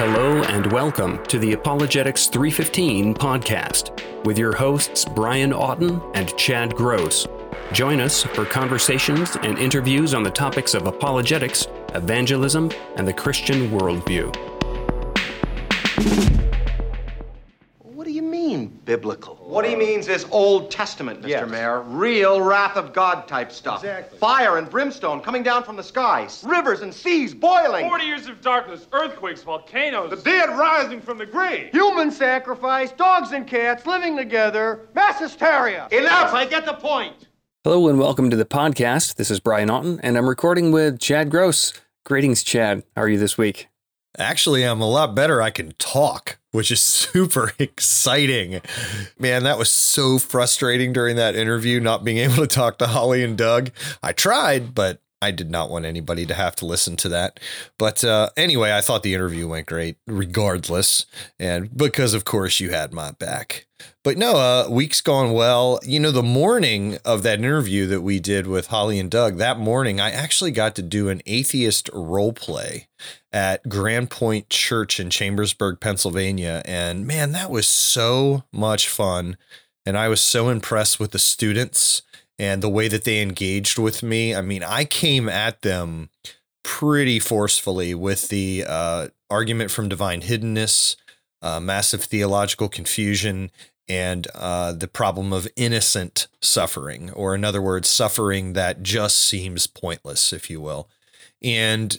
Hello and welcome to the Apologetics 315 podcast with your hosts Brian Auten and Chad Gross. Join us for conversations and interviews on the topics of apologetics, evangelism, and the Christian worldview. Biblical? What he means is Old Testament, Mr. Yes. Mayor. Real wrath of God type stuff. Exactly. Fire and brimstone coming down from the skies. Rivers and seas boiling. 40 years of darkness, earthquakes, volcanoes. The dead rising from the grave. Human sacrifice, dogs and cats living together, mass hysteria. Enough! I get the point. Hello and welcome to the podcast. This is Brian Auten and I'm recording with Chad Gross. Greetings, Chad. How are you this week? Actually, I'm a lot better. I can talk, which is super exciting. Man, that was so frustrating during that interview, not being able to talk to Holly and Doug. I tried, but I did not want anybody to have to listen to that. But uh, anyway, I thought the interview went great, regardless. And because, of course, you had my back. But no, uh, week's gone well. You know, the morning of that interview that we did with Holly and Doug, that morning, I actually got to do an atheist role play at Grand Point Church in Chambersburg, Pennsylvania. And man, that was so much fun. And I was so impressed with the students and the way that they engaged with me. I mean, I came at them pretty forcefully with the uh, argument from divine hiddenness, uh, massive theological confusion, and uh, the problem of innocent suffering, or in other words, suffering that just seems pointless, if you will. And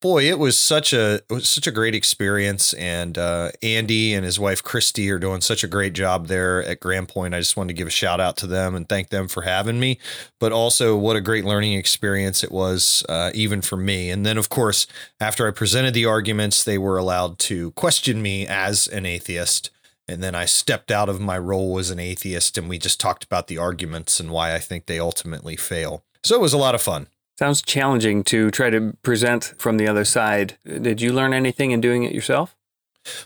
boy, it was such a was such a great experience. And uh, Andy and his wife Christy are doing such a great job there at Grand Point. I just wanted to give a shout out to them and thank them for having me. But also, what a great learning experience it was, uh, even for me. And then, of course, after I presented the arguments, they were allowed to question me as an atheist. And then I stepped out of my role as an atheist, and we just talked about the arguments and why I think they ultimately fail. So it was a lot of fun. Sounds challenging to try to present from the other side. Did you learn anything in doing it yourself?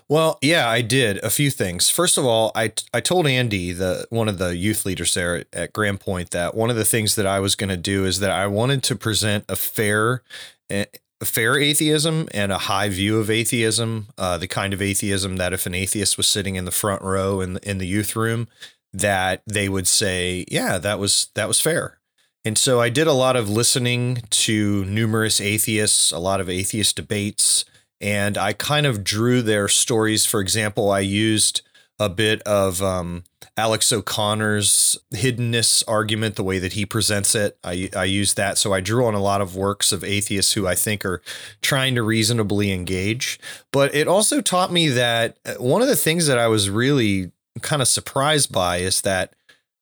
Well, yeah, I did a few things. First of all, I I told Andy, the one of the youth leaders there at, at Grand Point, that one of the things that I was going to do is that I wanted to present a fair, a fair atheism and a high view of atheism, uh, the kind of atheism that if an atheist was sitting in the front row in the, in the youth room, that they would say, yeah, that was that was fair. And so I did a lot of listening to numerous atheists, a lot of atheist debates, and I kind of drew their stories. For example, I used a bit of um, Alex O'Connor's hiddenness argument, the way that he presents it. I, I used that. So I drew on a lot of works of atheists who I think are trying to reasonably engage. But it also taught me that uh, one of the things that I was really kind of surprised by is that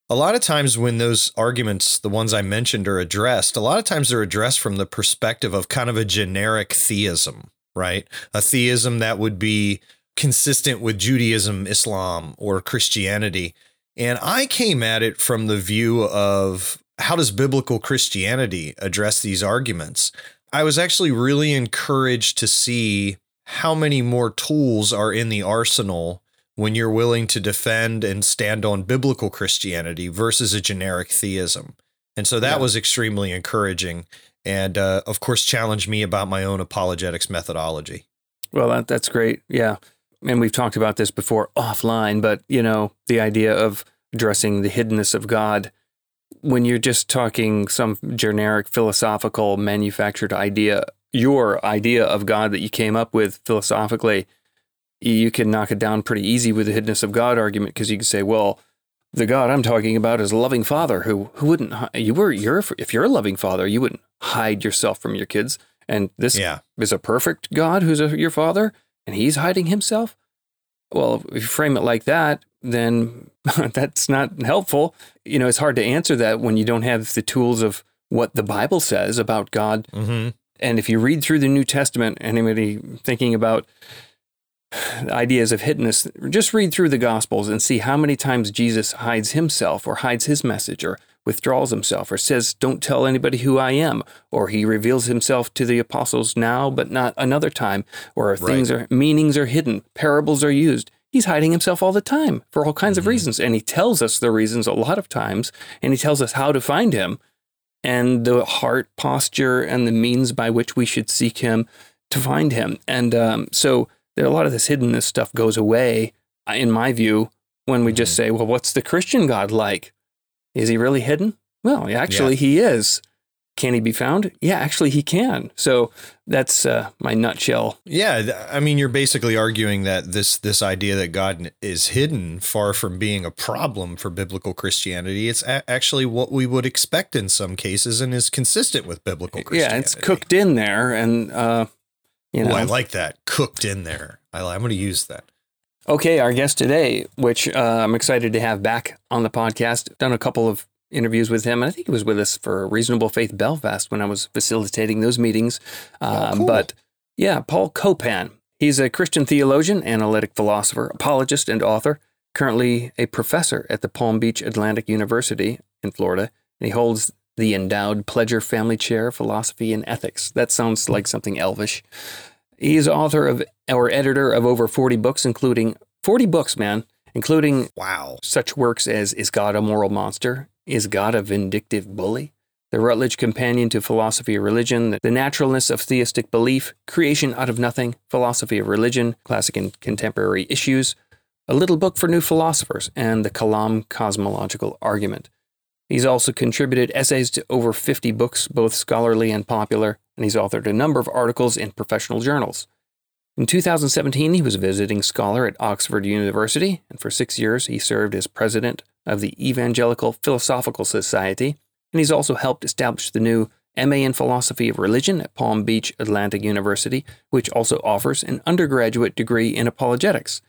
a lot of times when those arguments, the ones I mentioned, are addressed, a lot of times they're addressed from the perspective of kind of a generic theism, right? A theism that would be consistent with Judaism, Islam, or Christianity. And I came at it from the view of how does biblical Christianity address these arguments? I was actually really encouraged to see how many more tools are in the arsenal when you're willing to defend and stand on biblical Christianity versus a generic theism. And so that Yeah. was extremely encouraging. And uh, of course, challenged me about my own apologetics methodology. Well, that, that's great. Yeah. And we've talked about this before offline, but you know, the idea of addressing the hiddenness of God when you're just talking some generic philosophical manufactured idea, your idea of God that you came up with philosophically, you can knock it down pretty easy with the hiddenness of God argument because you can say, well, the God I'm talking about is a loving father who who wouldn't you were you're if you're a loving father you wouldn't hide yourself from your kids and this Yeah. is a perfect God who's a, your father and he's hiding himself. Well, if you frame it like that, then that's not helpful. You know, it's hard to answer that when you don't have the tools of what the Bible says about God. Mm-hmm. And if you read through the New Testament, anybody thinking about ideas of hiddenness, just read through the Gospels and see how many times Jesus hides himself or hides his message or withdraws himself or says, Don't tell anybody who I am, or he reveals himself to the apostles now, but not another time, or things are meanings are hidden, parables are used. He's hiding himself all the time for all kinds of reasons. And he tells us the reasons a lot of times, and he tells us how to find him and the heart posture and the means by which we should seek him to find him. And um, so a lot of this hiddenness stuff goes away, uh, in my view, when we just say, well, what's the Christian God like? Is he really hidden? Well, actually, Yeah. he is. Can he be found? Yeah, actually, he can. So that's uh, my nutshell. Yeah, I mean, you're basically arguing that this this idea that God is hidden, far from being a problem for biblical Christianity, it's a- actually what we would expect in some cases, and is consistent with biblical Christianity. Yeah, it's cooked in there, and uh, you Ooh, know. I like that cooked in there. I, I'm going to use that. Okay, our guest today, which uh, I'm excited to have back on the podcast, done a couple of interviews with him. and I think he was with us for Reasonable Faith Belfast when I was facilitating those meetings. Uh, Oh, cool. But yeah, Paul Copan. He's a Christian theologian, analytic philosopher, apologist, and author. Currently a professor at the Palm Beach Atlantic University in Florida, and he holds the endowed Pledger Family Chair, of Philosophy and Ethics. That sounds like something elvish. He's author of or editor of over 40 books, including 40 books, man, including Wow. such works as Is God a Moral Monster? Is God a Vindictive Bully? The Routledge Companion to Philosophy of Religion, The Naturalness of Theistic Belief, Creation Out of Nothing, Philosophy of Religion, Classic and Contemporary Issues, A Little Book for New Philosophers, and The Kalam Cosmological Argument. He's also contributed essays to over 50 books, both scholarly and popular, and he's authored a number of articles in professional journals. In 2017, he was a visiting scholar at Oxford University, and for six years he served as president of the Evangelical Philosophical Society, and he's also helped establish the new MA in Philosophy of Religion at Palm Beach Atlantic University, which also offers an undergraduate degree in apologetics.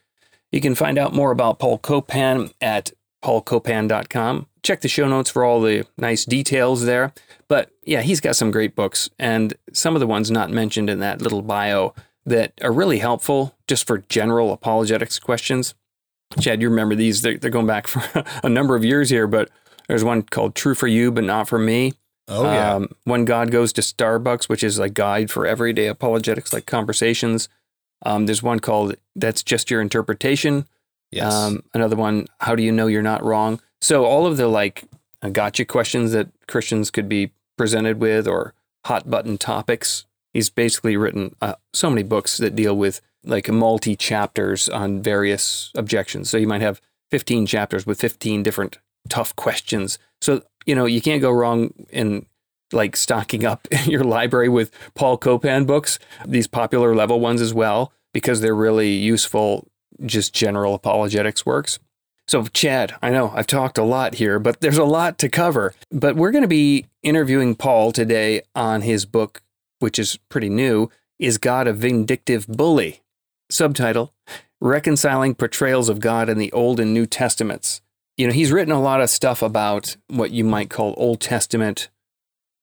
You can find out more about Paul Copan at paulcopan.com. Check the show notes for all the nice details there. But yeah, he's got some great books, and some of the ones not mentioned in that little bio that are really helpful just for general apologetics questions. Chad, you remember these? They're, they're going back for a number of years here, but there's one called True for You, but Not for Me. Oh yeah. Um, when God Goes to Starbucks, which is a guide for everyday apologetics like conversations. Um, there's one called That's Just Your Interpretation. Yes. Um, another one, How Do You Know You're Not Wrong? So all of the like uh, gotcha questions that Christians could be presented with or hot button topics. He's basically written uh, so many books that deal with like multi chapters on various objections. So you might have 15 chapters with 15 different tough questions. So, you know, you can't go wrong in like stocking up your library with Paul Copan books, these popular level ones as well, because they're really useful, just general apologetics works. So, Chad, I know I've talked a lot here, but there's a lot to cover. But we're going to be interviewing Paul today on his book, which is pretty new Is God a Vindictive Bully? Subtitle Reconciling Portrayals of God in the Old and New Testaments. You know, he's written a lot of stuff about what you might call Old Testament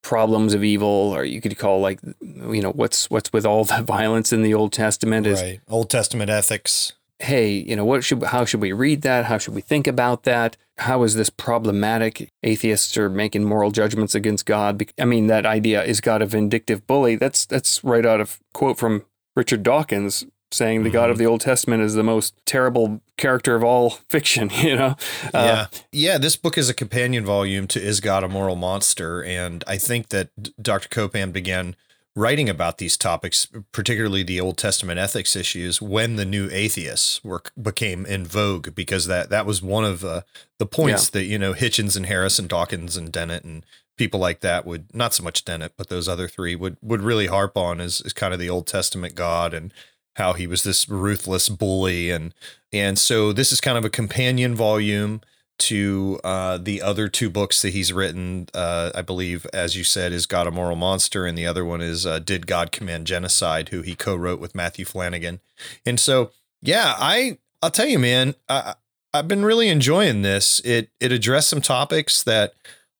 problems of evil, or you could call like, you know, what's what's with all the violence in the Old Testament is right. Old Testament ethics. Hey, you know, what should how should we read that? How should we think about that? How is this problematic? Atheists are making moral judgments against God. I mean, that idea is God a vindictive bully? That's that's right out of quote from Richard Dawkins saying the God of the Old Testament is the most terrible character of all fiction. You know, Uh, yeah. Yeah. This book is a companion volume to Is God a Moral Monster? And I think that Dr. Copan began writing about these topics, particularly the Old Testament ethics issues, when the new atheists were became in vogue, because that that was one of uh, the points that you know Hitchens and Harris and Dawkins and Dennett and people like that would not so much Dennett, but those other three would would really harp on is, is kind of the Old Testament God and how he was this ruthless bully. And and so this is kind of a companion volume to uh, the other two books that he's written. Uh, I believe, as you said, is God a Moral Monster, and the other one is uh, Did God Command Genocide, who he co-wrote with Matthew Flanagan. And so, yeah, I I'll tell you, man, I, I've been really enjoying this. It it addressed some topics that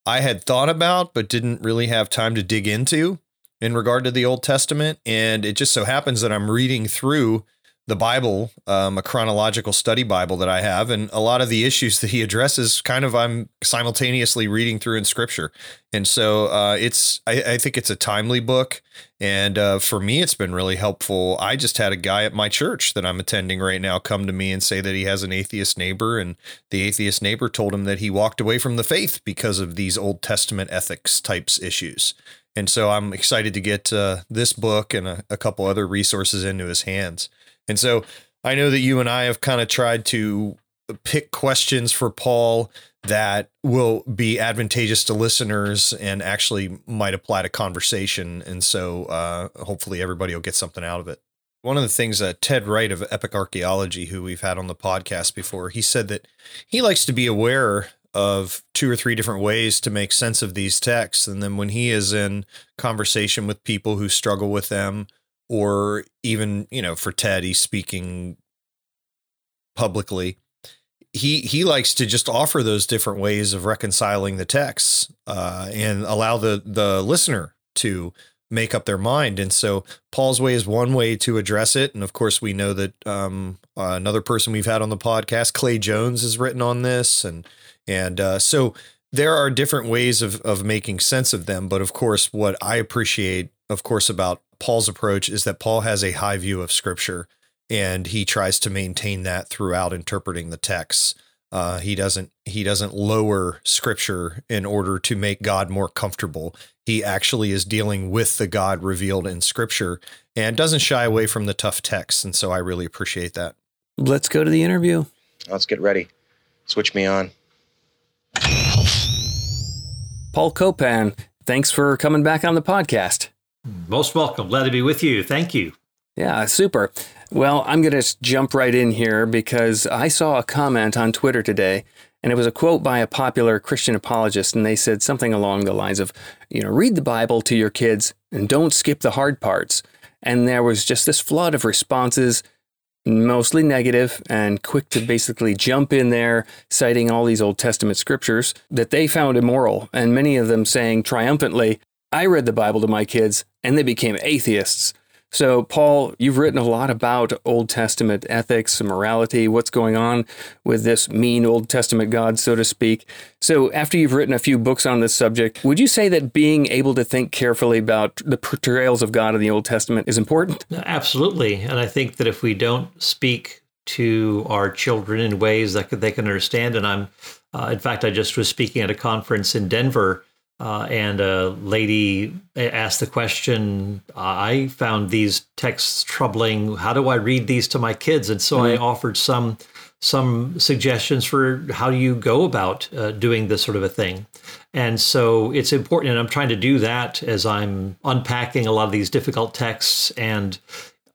I had thought about but didn't really have time to dig into in regard to the Old Testament, and it just so happens that I'm reading through the Bible, um, a chronological study Bible that I have, and a lot of the issues that he addresses, kind of, I'm simultaneously reading through in Scripture, and so uh, it's, I, I think it's a timely book, and uh, for me, it's been really helpful. I just had a guy at my church that I'm attending right now come to me and say that he has an atheist neighbor, and the atheist neighbor told him that he walked away from the faith because of these Old Testament ethics types issues. And so I'm excited to get uh, this book and a, a couple other resources into his hands. And so I know that you and I have kind of tried to pick questions for Paul that will be advantageous to listeners and actually might apply to conversation. And so uh, hopefully everybody will get something out of it. One of the things that Ted Wright of Epic Archaeology, who we've had on the podcast before, he said that he likes to be aware of two or three different ways to make sense of these texts. And then when he is in conversation with people who struggle with them, or even, you know, for Ted, he's speaking publicly he he likes to just offer those different ways of reconciling the texts uh, and allow the the listener to make up their mind. And so Paul's way is one way to address it. And of course, we know that um, uh, another person we've had on the podcast, Clay Jones, has written on this, and and uh, so there are different ways of of making sense of them. But of course, what I appreciate, of course, about Paul's approach is that Paul has a high view of Scripture and he tries to maintain that throughout interpreting the texts. Uh, he doesn't he doesn't lower scripture in order to make God more comfortable. He actually is dealing with the God revealed in scripture and doesn't shy away from the tough texts. And so I really appreciate that. Let's go to the interview. Let's get ready. Switch me on. Paul Copan, thanks for coming back on the podcast. Most welcome. Glad to be with you. Thank you. Yeah, super. Well, I'm going to jump right in here because I saw a comment on Twitter today, and it was a quote by a popular Christian apologist, and they said something along the lines of, you know, read the Bible to your kids and don't skip the hard parts. And there was just this flood of responses, mostly negative and quick to basically jump in there, citing all these Old Testament scriptures that they found immoral, and many of them saying triumphantly, I read the Bible to my kids, and they became atheists. So, Paul, you've written a lot about Old Testament ethics and morality, what's going on with this mean Old Testament God, so to speak. So, after you've written a few books on this subject, would you say that being able to think carefully about the portrayals of God in the Old Testament is important? Absolutely. And I think that if we don't speak to our children in ways that they can understand, and I'm, uh, in fact, I just was speaking at a conference in Denver uh, and a lady asked the question I found these texts troubling. How do I read these to my kids? And so mm-hmm. I offered some some suggestions for how you go about uh, doing this sort of a thing. And so it's important, and I'm trying to do that as I'm unpacking a lot of these difficult texts and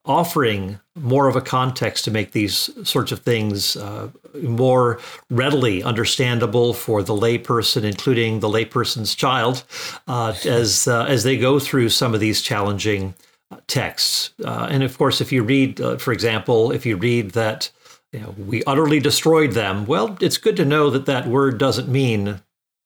offering more of a context to make these sorts of things uh, more readily understandable for the layperson, including the layperson's child, uh, as uh, as they go through some of these challenging uh, texts. Uh, and of course, if you read, uh, for example, if you read that. You know, we utterly destroyed them. Well, it's good to know that that word doesn't mean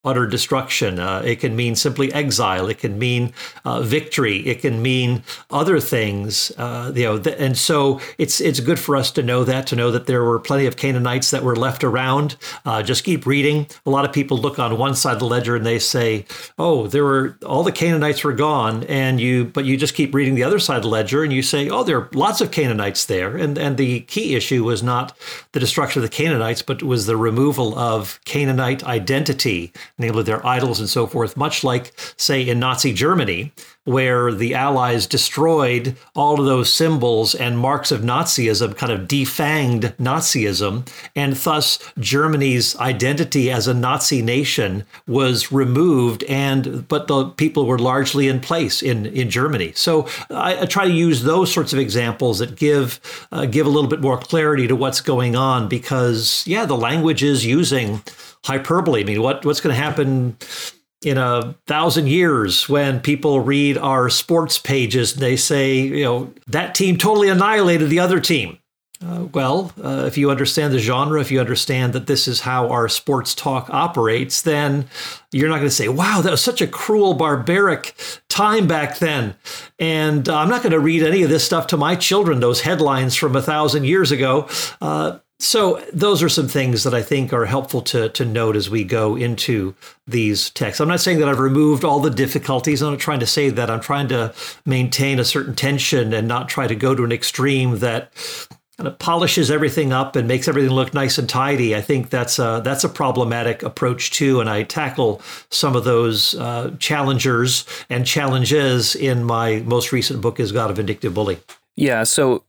utter destruction. Uh, it can mean simply exile. It can mean uh, victory. It can mean other things. Uh, you know, th- and so it's it's good for us to know that to know that there were plenty of Canaanites that were left around. Uh, just keep reading. A lot of people look on one side of the ledger and they say, "Oh, there were all the Canaanites were gone," and you but you just keep reading the other side of the ledger and you say, "Oh, there are lots of Canaanites there." And and the key issue was not the destruction of the Canaanites, but was the removal of Canaanite identity namely their idols and so forth, much like, say, in Nazi Germany, where the Allies destroyed all of those symbols and marks of Nazism, kind of defanged Nazism, and thus Germany's identity as a Nazi nation was removed, and but the people were largely in place in, in Germany. So I, I try to use those sorts of examples that give uh, give a little bit more clarity to what's going on, because yeah, the language is using hyperbole. I mean, what what's going to happen in a thousand years when people read our sports pages and they say, you know, that team totally annihilated the other team. Uh, well, uh, if you understand the genre, if you understand that this is how our sports talk operates, then you're not going to say, wow, that was such a cruel, barbaric time back then. And uh, I'm not going to read any of this stuff to my children, those headlines from a thousand years ago. So those are some things that I think are helpful to to note as we go into these texts. I'm not saying that I've removed all the difficulties. I'm not trying to say that. I'm trying to maintain a certain tension and not try to go to an extreme that kind of polishes everything up and makes everything look nice and tidy. I think that's a that's a problematic approach too, and I tackle some of those uh, challengers and challenges in my most recent book, "Is God a Vindictive Bully?" Yeah. So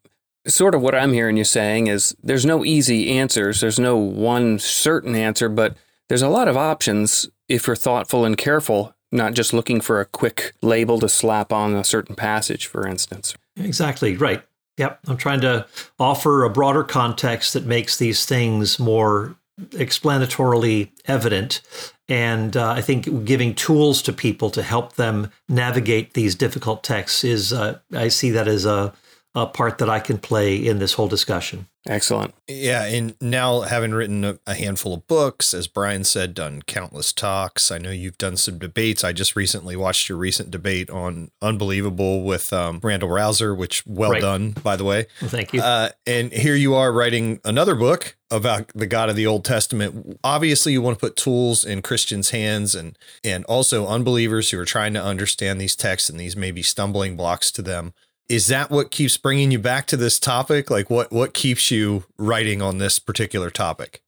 sort of what I'm hearing you saying is there's no easy answers. There's no one certain answer, but there's a lot of options if you're thoughtful and careful, not just looking for a quick label to slap on a certain passage, for instance. Exactly, right. Yep. I'm trying to offer a broader context that makes these things more explanatorily evident. And uh, I think giving tools to people to help them navigate these difficult texts is, uh, I see that as a, a part that I can play in this whole discussion. Excellent. Yeah, and now having written a, a, handful of books, as Brian said, done countless talks. I know you've done some debates. I just recently watched your recent debate on Unbelievable with um, Randal Rauser, which well right. done, by the way. Well, thank you. Uh, and here you are writing another book about the God of the Old Testament. Obviously, you want to put tools in Christians' hands and and also unbelievers who are trying to understand these texts and these maybe stumbling blocks to them is that what keeps bringing you back to this topic? Like what what keeps you writing on this particular topic?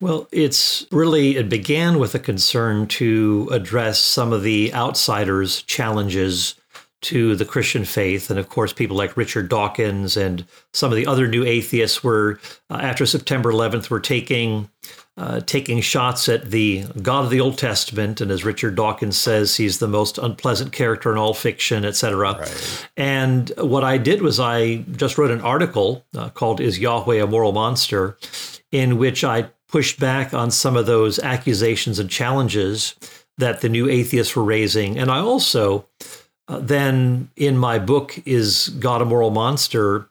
Well, it's really it began with a concern to address some of the outsiders' challenges to the Christian faith, and of course, people like Richard Dawkins and some of the other new atheists were uh, after September 11th were taking uh, taking shots at the God of the Old Testament, and as Richard Dawkins says, he's the most unpleasant character in all fiction, etc. Right. And what I did was I just wrote an article uh, called "Is Yahweh a Moral Monster," in which I pushed back on some of those accusations and challenges that the new atheists were raising, and I also uh, then in my book "Is God a Moral Monster."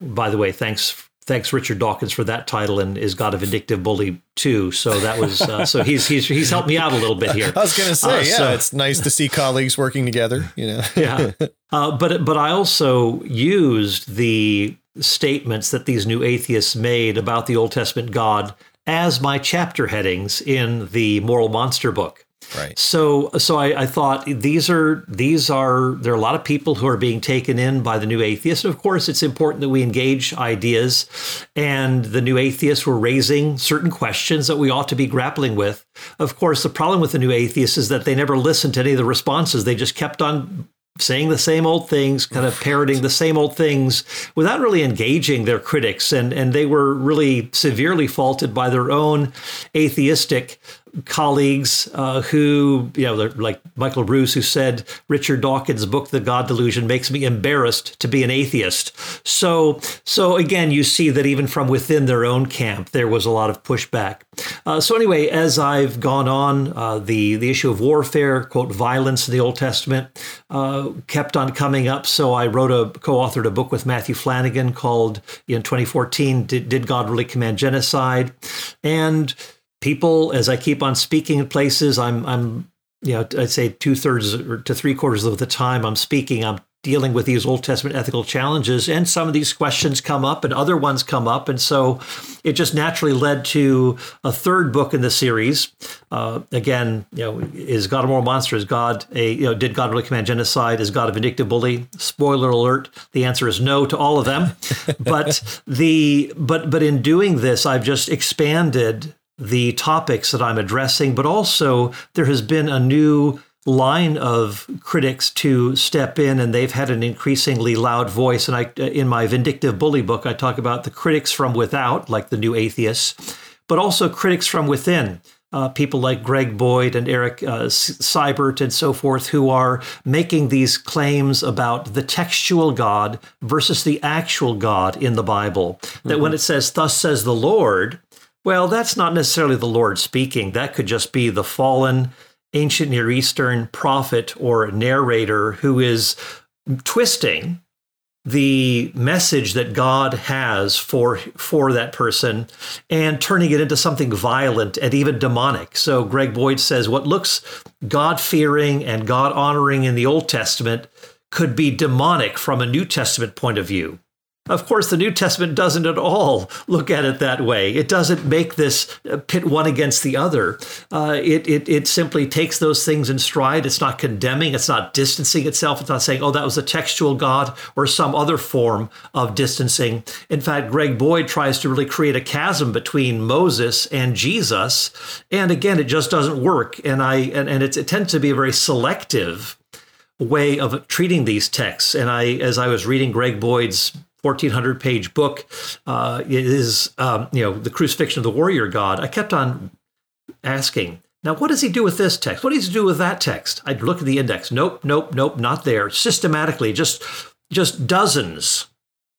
By the way, thanks thanks Richard Dawkins for that title and is God a Vindictive Bully too. So that was uh, so he's he's he's helped me out a little bit here. I was going to say, uh, yeah, so, it's nice to see colleagues working together. You know, yeah. Uh, but but I also used the statements that these new atheists made about the Old Testament God as my chapter headings in the Moral Monster book. Right. So so I, I, thought these are these are there are a lot of people who are being taken in by the new atheists. And of course, it's important that we engage ideas, and the new atheists were raising certain questions that we ought to be grappling with. Of course, the problem with the new atheists is that they never listened to any of the responses. They just kept on saying the same old things, kind of parroting the same old things without really engaging their critics. And, and they were really severely faulted by their own atheistic colleagues uh, who, you know, like Michael Ruse, who said Richard Dawkins' book, The God Delusion, makes me embarrassed to be an atheist. So, so again, you see that even from within their own camp, there was a lot of pushback. Uh, so anyway, as I've gone on, uh, the the issue of warfare, quote, violence in the Old Testament, uh, kept on coming up. So I wrote a co-authored a book with Matthew Flanagan called in 2014, Did, Did God Really Command Genocide? And people as I keep on speaking in places, I'm I'm you know I'd say two thirds to three quarters of the time I'm speaking, I'm dealing with these Old Testament ethical challenges, and some of these questions come up, and other ones come up, and so it just naturally led to a third book in the series. Uh, again, you know, is God a moral monster? Is God a you know did God really command genocide? Is God a vindictive bully? Spoiler alert: the answer is no to all of them. but the but but in doing this, I've just expanded the topics that I'm addressing, but also there has been a new line of critics to step in and they've had an increasingly loud voice and I in my vindictive bully book I talk about the critics from without like the new atheists but also critics from within uh, people like Greg Boyd and Eric uh, Seibert and so forth, who are making these claims about the textual God versus the actual God in the Bible. That mm-hmm. when it says, Thus says the Lord, well, that's not necessarily the Lord speaking. That could just be the fallen ancient Near Eastern prophet or narrator who is twisting the message that God has for for that person and turning it into something violent and even demonic. So Greg Boyd says what looks God-fearing and God-honoring in the Old Testament could be demonic from a New Testament point of view. Of course, the New Testament doesn't at all look at it that way. It doesn't make this uh, pit one against the other. Uh, it, it, it simply takes those things in stride. It's not condemning, it's not distancing itself. It's not saying, oh, that was a textual God or some other form of distancing. In fact, Greg Boyd tries to really create a chasm between Moses and Jesus. And again, it just doesn't work. And I and, and it tends to be a very selective way of treating these texts. And I, as I was reading Greg Boyd's 1400 page book uh, is um, you know the crucifixion of the warrior god. I kept on asking now what does he do with this text? What does he do with that text? I'd look at the index. Nope nope nope not there. Systematically just just dozens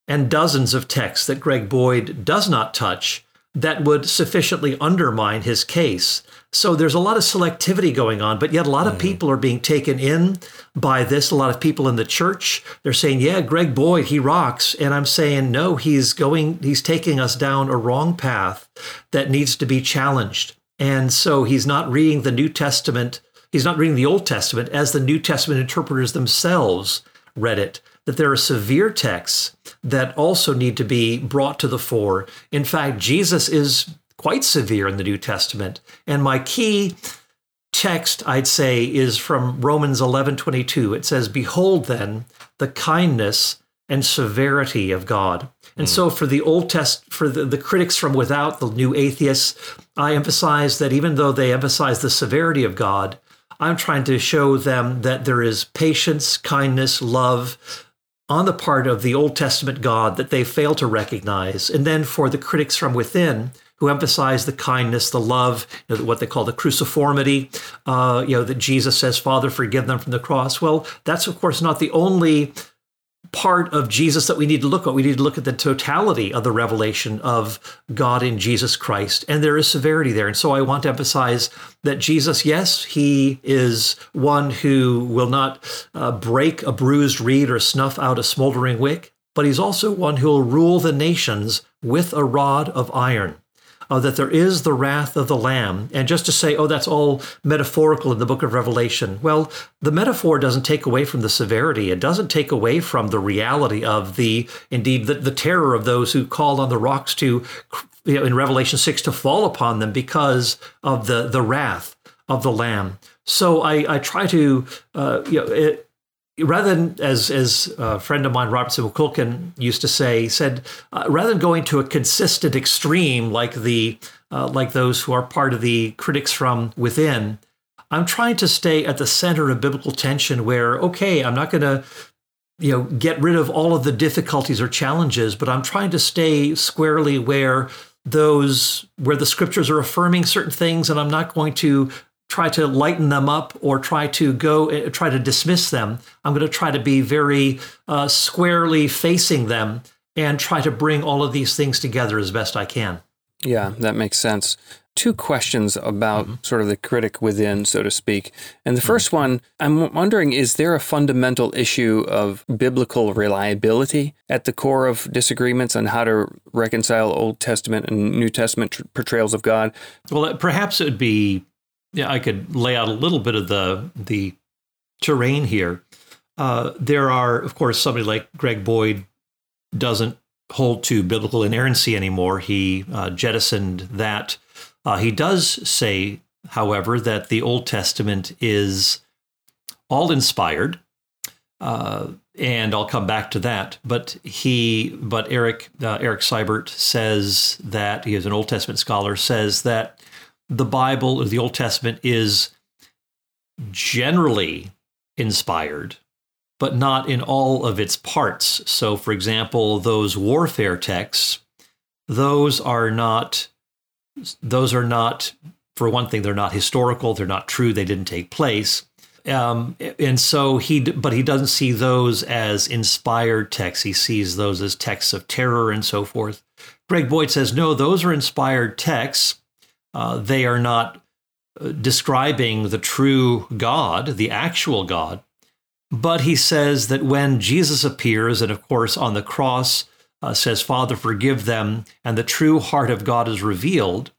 and dozens of texts that greg boyd does not touch that would sufficiently undermine his case so there's a lot of selectivity going on, but yet a lot of mm. people are being taken in by this. A lot of people in the church, they're saying, yeah, Greg Boyd, he rocks. And I'm saying, no, he's going, he's taking us down a wrong path that needs to be challenged. And so he's not reading the New Testament, he's not reading the Old Testament as the New Testament interpreters themselves read it. That there are severe texts that also need to be brought to the fore. In fact, Jesus is quite severe in the New Testament. And my key text, I'd say, is from Romans 11 22. It says, Behold then the kindness and severity of God. And mm. so for the Old Test, for the, the critics from without, the new atheists, I emphasize that even though they emphasize the severity of God, I'm trying to show them that there is patience, kindness, love on the part of the Old Testament God that they fail to recognize. And then for the critics from within, who emphasize the kindness, the love, you know, what they call the cruciformity. Uh, you know that Jesus says, "Father, forgive them from the cross." Well, that's of course not the only part of Jesus that we need to look at. We need to look at the totality of the revelation of God in Jesus Christ. And there is severity there. And so I want to emphasize that Jesus, yes, he is one who will not uh, break a bruised reed or snuff out a smoldering wick, but he's also one who will rule the nations with a rod of iron uh, that there is the wrath of the Lamb. And just to say, oh, that's all metaphorical in the book of Revelation. Well, the metaphor doesn't take away from the severity. It doesn't take away from the reality of the, indeed, the, the terror of those who called on the rocks to, you know, in Revelation 6, to fall upon them because of the, the wrath of the Lamb. So I, I try to, uh, you know, it, rather than as as a friend of mine Robertson McQuilkin used to say said uh, rather than going to a consistent extreme like the uh, like those who are part of the critics from within i'm trying to stay at the center of biblical tension where okay i'm not going to you know get rid of all of the difficulties or challenges but i'm trying to stay squarely where those where the scriptures are affirming certain things and i'm not going to try to lighten them up or try to go uh, try to dismiss them. I'm going to try to be very uh, squarely facing them and try to bring all of these things together as best I can. Yeah, that makes sense. Two questions about mm-hmm. sort of the critic within, so to speak. And the 1st mm-hmm. one, I'm wondering is there a fundamental issue of biblical reliability at the core of disagreements on how to reconcile Old Testament and New Testament tr- portrayals of God? Well, perhaps it would be yeah, I could lay out a little bit of the the terrain here. Uh, there are, of course, somebody like Greg Boyd doesn't hold to biblical inerrancy anymore. He uh, jettisoned that. Uh, he does say, however, that the Old Testament is all inspired, uh, and I'll come back to that. But he, but Eric uh, Eric Seibert says that he is an Old Testament scholar. Says that the Bible or the Old Testament is generally inspired, but not in all of its parts. So, for example, those warfare texts, those are not, those are not, for one thing, they're not historical, they're not true, they didn't take place. Um, and so he, but he doesn't see those as inspired texts. He sees those as texts of terror and so forth. Greg Boyd says, no, those are inspired texts uh, they are not uh, describing the true God, the actual God. But he says that when Jesus appears, and of course on the cross uh, says, Father, forgive them, and the true heart of God is revealed,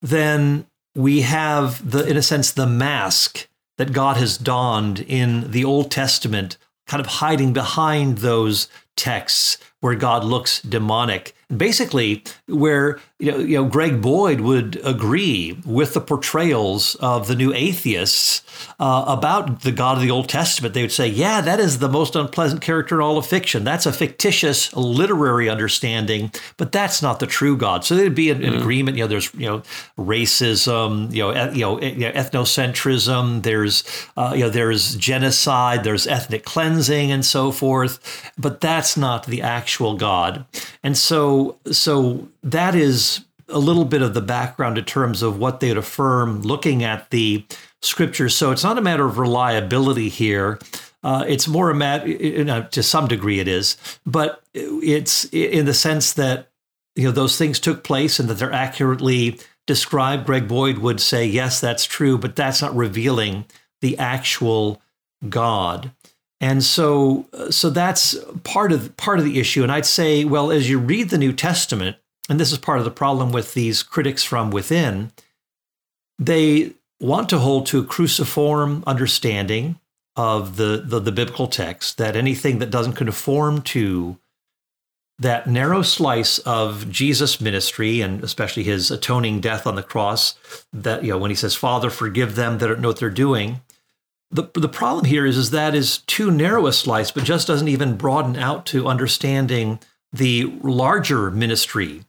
then we have the, in a sense, the mask that God has donned in the Old Testament, kind of hiding behind those texts where God looks demonic. Basically, where you know, you know Greg Boyd would agree with the portrayals of the new atheists uh, about the God of the Old Testament. They would say, "Yeah, that is the most unpleasant character in all of fiction. That's a fictitious literary understanding, but that's not the true God." So they'd be in, in agreement. You know, there's you know racism, you know, you know, you know, ethnocentrism. There's uh, you know, there's genocide. There's ethnic cleansing and so forth. But that's not the actual God. And so, so that is a little bit of the background in terms of what they'd affirm looking at the scriptures. So it's not a matter of reliability here. Uh, it's more a matter, you know, to some degree it is, but it's in the sense that you know those things took place and that they're accurately described. Greg Boyd would say, yes, that's true, but that's not revealing the actual God. And so, uh, so that's part of part of the issue. And I'd say, well, as you read the New Testament, and this is part of the problem with these critics from within, they want to hold to a cruciform understanding of the, the, the biblical text, that anything that doesn't conform to that narrow slice of Jesus' ministry and especially his atoning death on the cross, that you know, when he says, Father, forgive them that don't know what they're doing. The, the problem here is, is that is too narrow a slice, but just doesn't even broaden out to understanding the larger ministry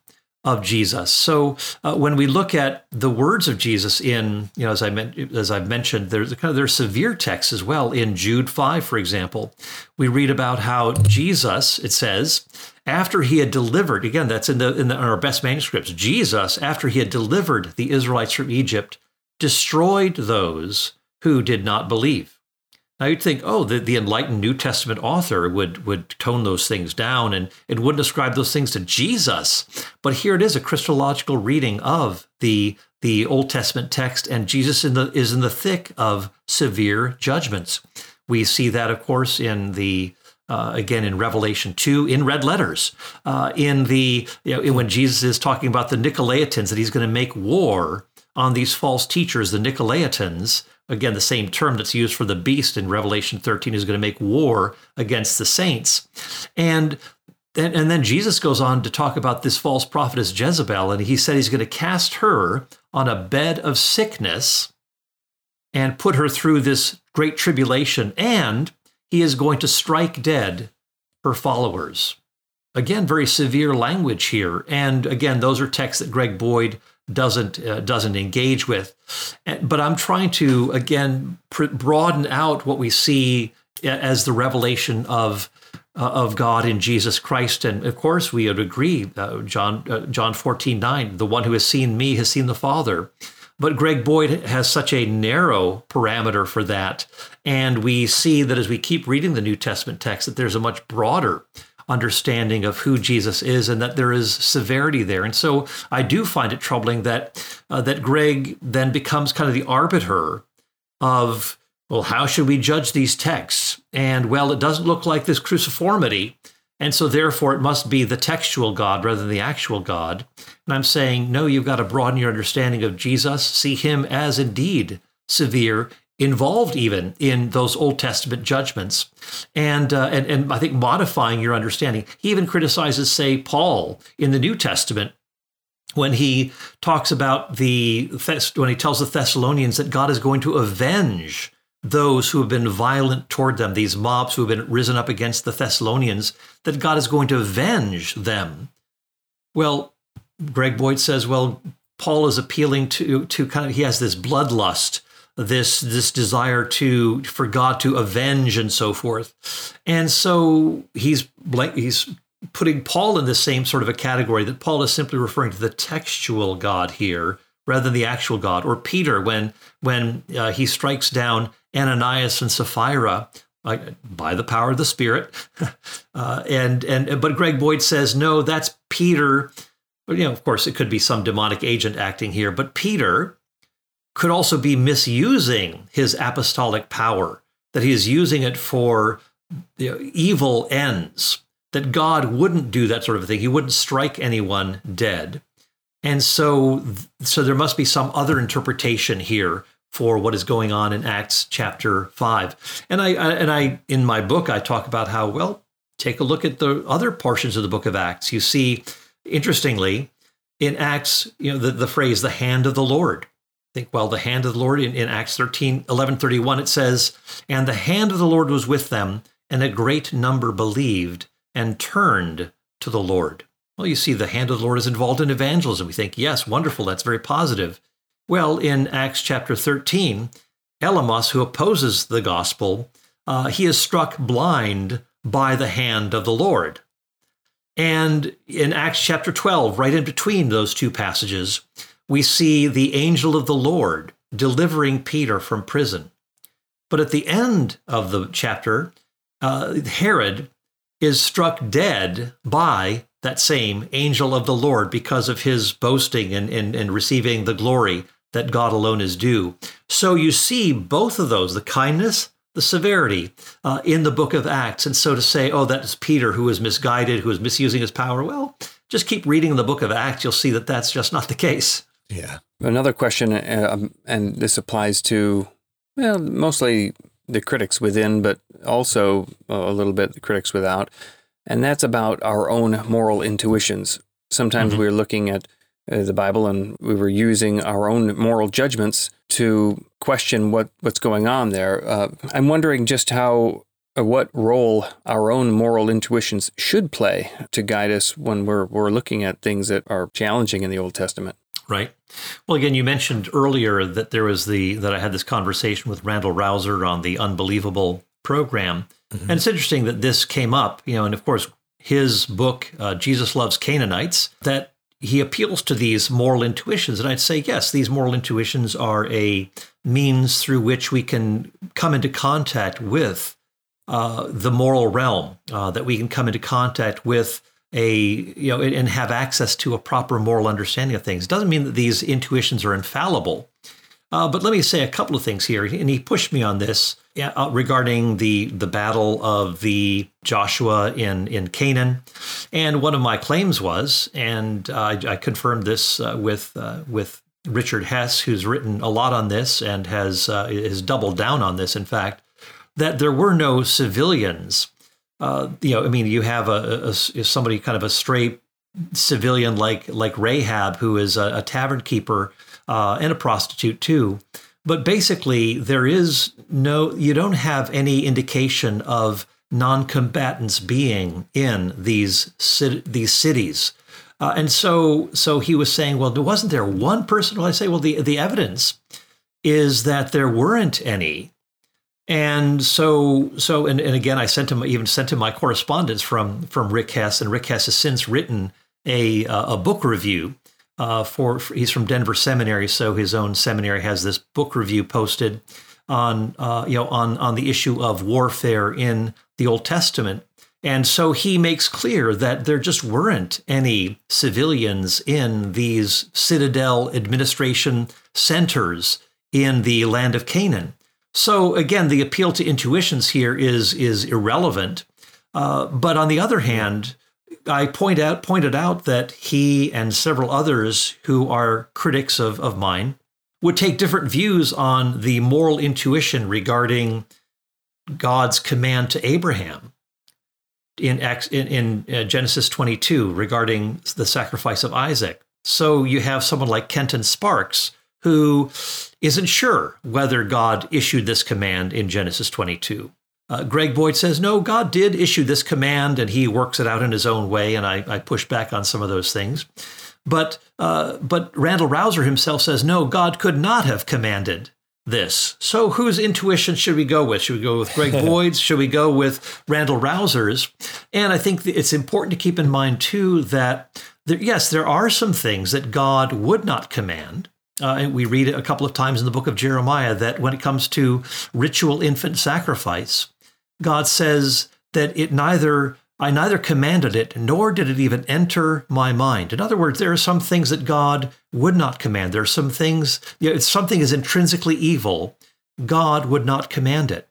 of Jesus. So uh, when we look at the words of Jesus in, you know, as I meant, as I've mentioned, there's kind of there's severe texts as well. In Jude five, for example, we read about how Jesus, it says, after he had delivered, again, that's in the in, the, in our best manuscripts, Jesus, after he had delivered the Israelites from Egypt, destroyed those who did not believe. Now you'd think, oh, the, the enlightened New Testament author would would tone those things down and it wouldn't ascribe those things to Jesus. But here it is, a Christological reading of the the Old Testament text, and Jesus in the is in the thick of severe judgments. We see that, of course, in the uh, again in Revelation 2 in red letters. Uh, in the you know, when Jesus is talking about the Nicolaitans, that he's going to make war on these false teachers, the Nicolaitans. Again, the same term that's used for the beast in Revelation 13 is going to make war against the saints. And and, and then Jesus goes on to talk about this false prophetess Jezebel, and he said he's going to cast her on a bed of sickness and put her through this great tribulation, and he is going to strike dead her followers. Again, very severe language here. And again, those are texts that Greg Boyd doesn't uh, doesn't engage with. But I'm trying to again pr- broaden out what we see as the revelation of uh, of God in Jesus Christ. And of course, we would agree, uh, John uh, John 14, 9, the one who has seen me has seen the Father. But Greg Boyd has such a narrow parameter for that. And we see that as we keep reading the New Testament text, that there's a much broader understanding of who Jesus is and that there is severity there. And so I do find it troubling that uh, that Greg then becomes kind of the arbiter of well, how should we judge these texts? And well, it doesn't look like this cruciformity. And so, therefore, it must be the textual God rather than the actual God. And I'm saying, no, you've got to broaden your understanding of Jesus, see him as indeed severe, involved even in those Old Testament judgments, and, uh, and, and I think modifying your understanding. He even criticizes, say, Paul in the New Testament when he talks about the when he tells the Thessalonians that God is going to avenge those who have been violent toward them, these mobs who have been risen up against the Thessalonians, that God is going to avenge them. Well, Greg Boyd says, well, Paul is appealing to to kind of he has this bloodlust, this this desire to for God to avenge and so forth, and so he's he's putting Paul in the same sort of a category that Paul is simply referring to the textual God here rather than the actual God, or Peter when when uh, he strikes down Ananias and Sapphira by the power of the Spirit, uh, and and but Greg Boyd says no, that's Peter. You know, of course, it could be some demonic agent acting here, but Peter could also be misusing his apostolic power, that he is using it for you know, evil ends. That God wouldn't do that sort of thing. He wouldn't strike anyone dead. And so, so there must be some other interpretation here for what is going on in Acts chapter five. And I, I, and I in my book I talk about how well take a look at the other portions of the book of Acts. You see, interestingly, in Acts, you know, the, the phrase the hand of the Lord. Think, well, the hand of the Lord in, in Acts 13, 11, 31, it says, And the hand of the Lord was with them, and a great number believed and turned to the Lord. Well, you see, the hand of the Lord is involved in evangelism. We think, yes, wonderful, that's very positive. Well, in Acts chapter 13, Elymas, who opposes the gospel, uh, he is struck blind by the hand of the Lord. And in Acts chapter 12, right in between those two passages, we see the angel of the Lord delivering Peter from prison. But at the end of the chapter, uh, Herod is struck dead by that same angel of the Lord because of his boasting and, and, and receiving the glory that God alone is due. So you see both of those, the kindness, the severity, uh, in the book of Acts. And so to say, oh, that's Peter who is misguided, who is misusing his power, well, just keep reading the book of Acts. You'll see that that's just not the case. Yeah. Another question, uh, um, and this applies to, well, mostly the critics within, but also a little bit the critics without. And that's about our own moral intuitions. Sometimes Mhm. we're looking at uh, the Bible and we were using our own moral judgments to question what, what's going on there. Uh, I'm wondering just how, uh, what role our own moral intuitions should play to guide us when we're, we're looking at things that are challenging in the Old Testament. Right. Well, again, you mentioned earlier that there was the that I had this conversation with Randal Rauser on the Unbelievable program, and it's interesting that this came up. You know, and of course, his book uh, Jesus Loves Canaanites that he appeals to these moral intuitions, and I'd say yes, these moral intuitions are a means through which we can come into contact with uh, the moral realm, uh, that we can come into contact with a you know and have access to a proper moral understanding of things. Doesn't mean that these intuitions are infallible. Uh, but let me say a couple of things here, and he pushed me on this uh, regarding the the battle of the Joshua in in Canaan, and one of my claims was, and I, I confirmed this uh, with uh, with Richard Hess, who's written a lot on this and has uh, has doubled down on this. In fact, that there were no civilians uh, you know, I mean, you have a, a, a somebody kind of a straight civilian like like Rahab, who is a, a tavern keeper uh, and a prostitute too. But basically, there is no, you don't have any indication of non-combatants being in these these cities. Uh, and so, so he was saying, well, wasn't there one person? Well, I say, well, the the evidence is that there weren't any. And so, so, and, and again, I sent him even sent him my correspondence from from Rick Hess, and Rick Hess has since written a uh, a book review uh, for, for. He's from Denver Seminary, so his own seminary has this book review posted on uh, you know on on the issue of warfare in the Old Testament. And so he makes clear that there just weren't any civilians in these citadel administration centers in the land of Canaan. So again, the appeal to intuitions here is is irrelevant. Uh, but on the other hand, I point out pointed out that he and several others who are critics of, of mine would take different views on the moral intuition regarding God's command to Abraham in in, in uh, Genesis 22 regarding the sacrifice of Isaac. So you have someone like Kenton Sparks who isn't sure whether God issued this command in Genesis 22. Uh, Greg Boyd says, no, God did issue this command and he works it out in his own way. And I, I push back on some of those things. But, uh, but Randal Rauser himself says, no, God could not have commanded this. So whose intuition should we go with? Should we go with Greg Boyd's? Should we go with Randal Rauser's? And I think it's important to keep in mind, too, that there, yes, there are some things that God would not command. Uh, and we read it a couple of times in the book of Jeremiah that when it comes to ritual infant sacrifice, God says that it neither I neither commanded it nor did it even enter my mind. In other words, there are some things that God would not command. There are some things, you know, if something is intrinsically evil, God would not command it.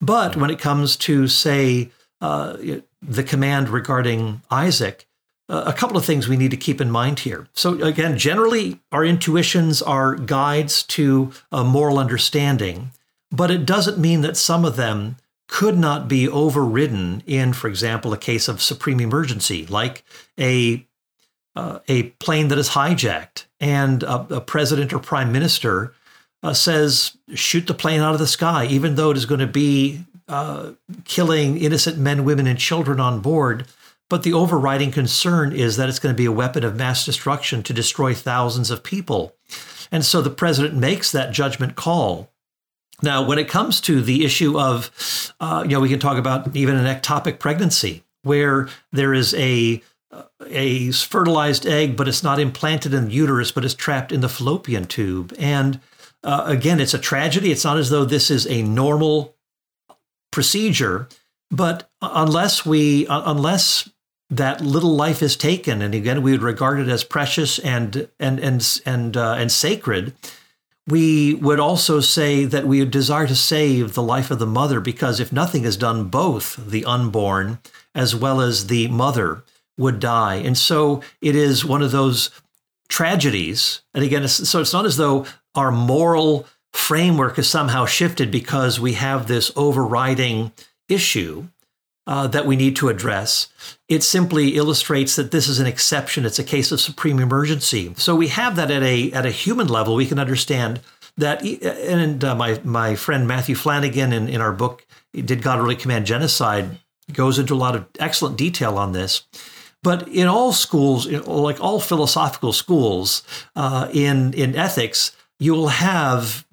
But when it comes to, say, uh, the command regarding Isaac, a couple of things we need to keep in mind here. So, again, generally, our intuitions are guides to a moral understanding, but it doesn't mean that some of them could not be overridden in, for example, a case of supreme emergency, like a uh, a plane that is hijacked and a, a president or prime minister uh, says, shoot the plane out of the sky, even though it is going to be uh, killing innocent men, women, and children on board. But the overriding concern is that it's going to be a weapon of mass destruction to destroy thousands of people. And so the president makes that judgment call. Now, when it comes to the issue of, uh, you know, we can talk about even an ectopic pregnancy where there is a a fertilized egg, but it's not implanted in the uterus, but is trapped in the fallopian tube. And uh, again, it's a tragedy. It's not as though this is a normal procedure, but unless we, unless that little life is taken, and again, we would regard it as precious and and and and uh, and sacred. We would also say that we desire to save the life of the mother because if nothing is done, both the unborn as well as the mother would die. And so it is one of those tragedies. And again, it's, so it's not as though our moral framework is somehow shifted because we have this overriding issue uh, that we need to address. It simply illustrates that this is an exception. It's a case of supreme emergency. So we have that at a at a human level. We can understand that. And uh, my my friend Matthew Flannagan in, in our book, "Did God Really Command Genocide?" goes into a lot of excellent detail on this. But in all schools, like all philosophical schools, uh, in in ethics, you will have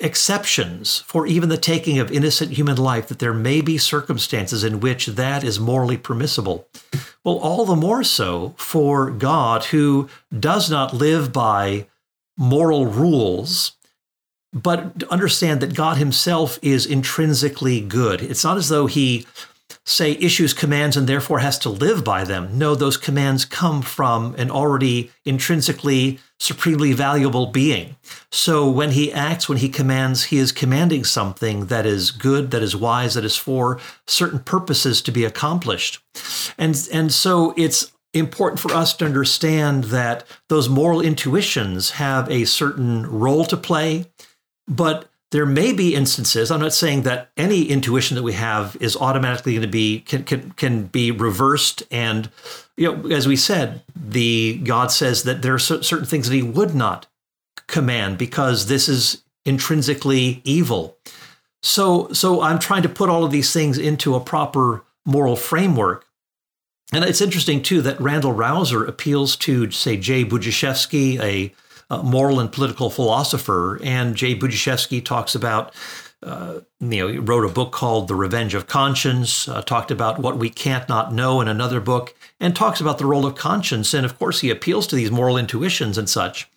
exceptions for even the taking of innocent human life, that there may be circumstances in which that is morally permissible. Well, all the more so for God, who does not live by moral rules, but understand that God himself is intrinsically good. It's not as though he say issues commands and therefore has to live by them. No, those commands come from an already intrinsically supremely valuable being. So when he acts, when he commands, he is commanding something that is good, that is wise, that is for certain purposes to be accomplished. And and so it's important for us to understand that those moral intuitions have a certain role to play, but there may be instances i'm not saying that any intuition that we have is automatically going to be can, can, can be reversed and you know as we said the god says that there are certain things that he would not command because this is intrinsically evil. So so i'm trying to put all of these things into a proper moral framework. And it's interesting too that randal rauser appeals to say jay budziszewski a moral and political philosopher. And Jay Budziszewski talks about, uh, you know, he wrote a book called The Revenge of Conscience, uh, talked about what we can't not know in another book, and talks about the role of conscience. And of course, he appeals to these moral intuitions and such.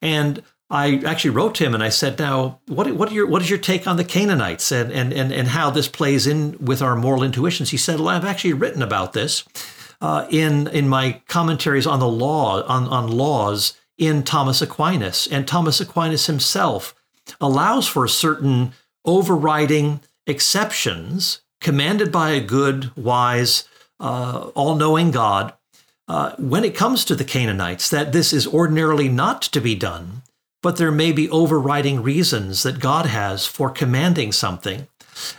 And I actually wrote to him and I said, "Now, what what, your, what is your take on the Canaanites and, and and and how this plays in with our moral intuitions?" He said, "Well, I've actually written about this uh, in in my commentaries on the law on on laws in Thomas Aquinas. And Thomas Aquinas himself allows for certain overriding exceptions commanded by a good, wise, uh, all knowing God. Uh, when it comes to the Canaanites, that this is ordinarily not to be done, but there may be overriding reasons that God has for commanding something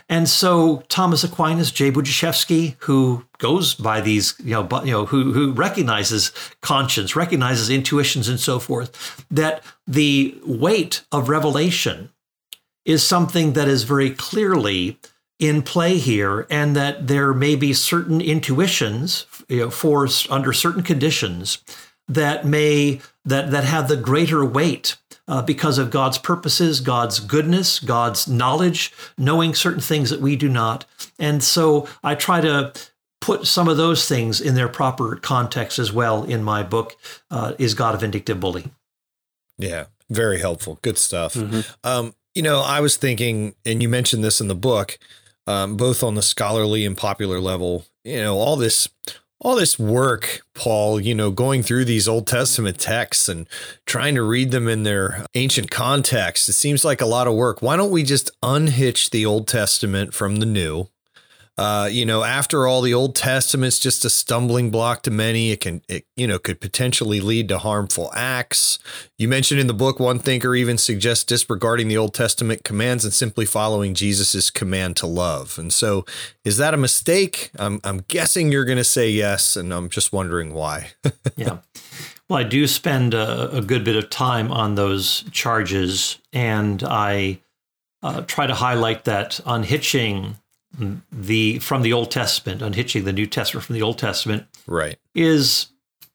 and so Thomas Aquinas, Jay Budziszewski, who goes by these, you know, but, you know, who who recognizes conscience, recognizes intuitions, and so forth, that the weight of revelation is something that is very clearly in play here, and that there may be certain intuitions, you know, for under certain conditions that may that that have the greater weight uh, because of God's purposes, God's goodness, God's knowledge, knowing certain things that we do not. And so I try to put some of those things in their proper context as well in my book, uh, Is God a Vindictive Bully? Yeah, very helpful. Good stuff. Mm-hmm. Um, you know, I was thinking, and you mentioned this in the book, um, both on the scholarly and popular level, you know, all this all this work, Paul, you know, going through these Old Testament texts and trying to read them in their ancient context, it seems like a lot of work. Why don't we just unhitch the Old Testament from the New? Uh, you know, after all, the Old Testament's just a stumbling block to many. It can, it, you know, could potentially lead to harmful acts. You mentioned in the book, one thinker even suggests disregarding the Old Testament commands and simply following Jesus's command to love. And so, is that a mistake? I'm, I'm guessing you're going to say yes, and I'm just wondering why. yeah. Well, I do spend a, a, good bit of time on those charges, and I uh, try to highlight that unhitching the from the Old Testament, unhitching the New Testament from the Old Testament, right, is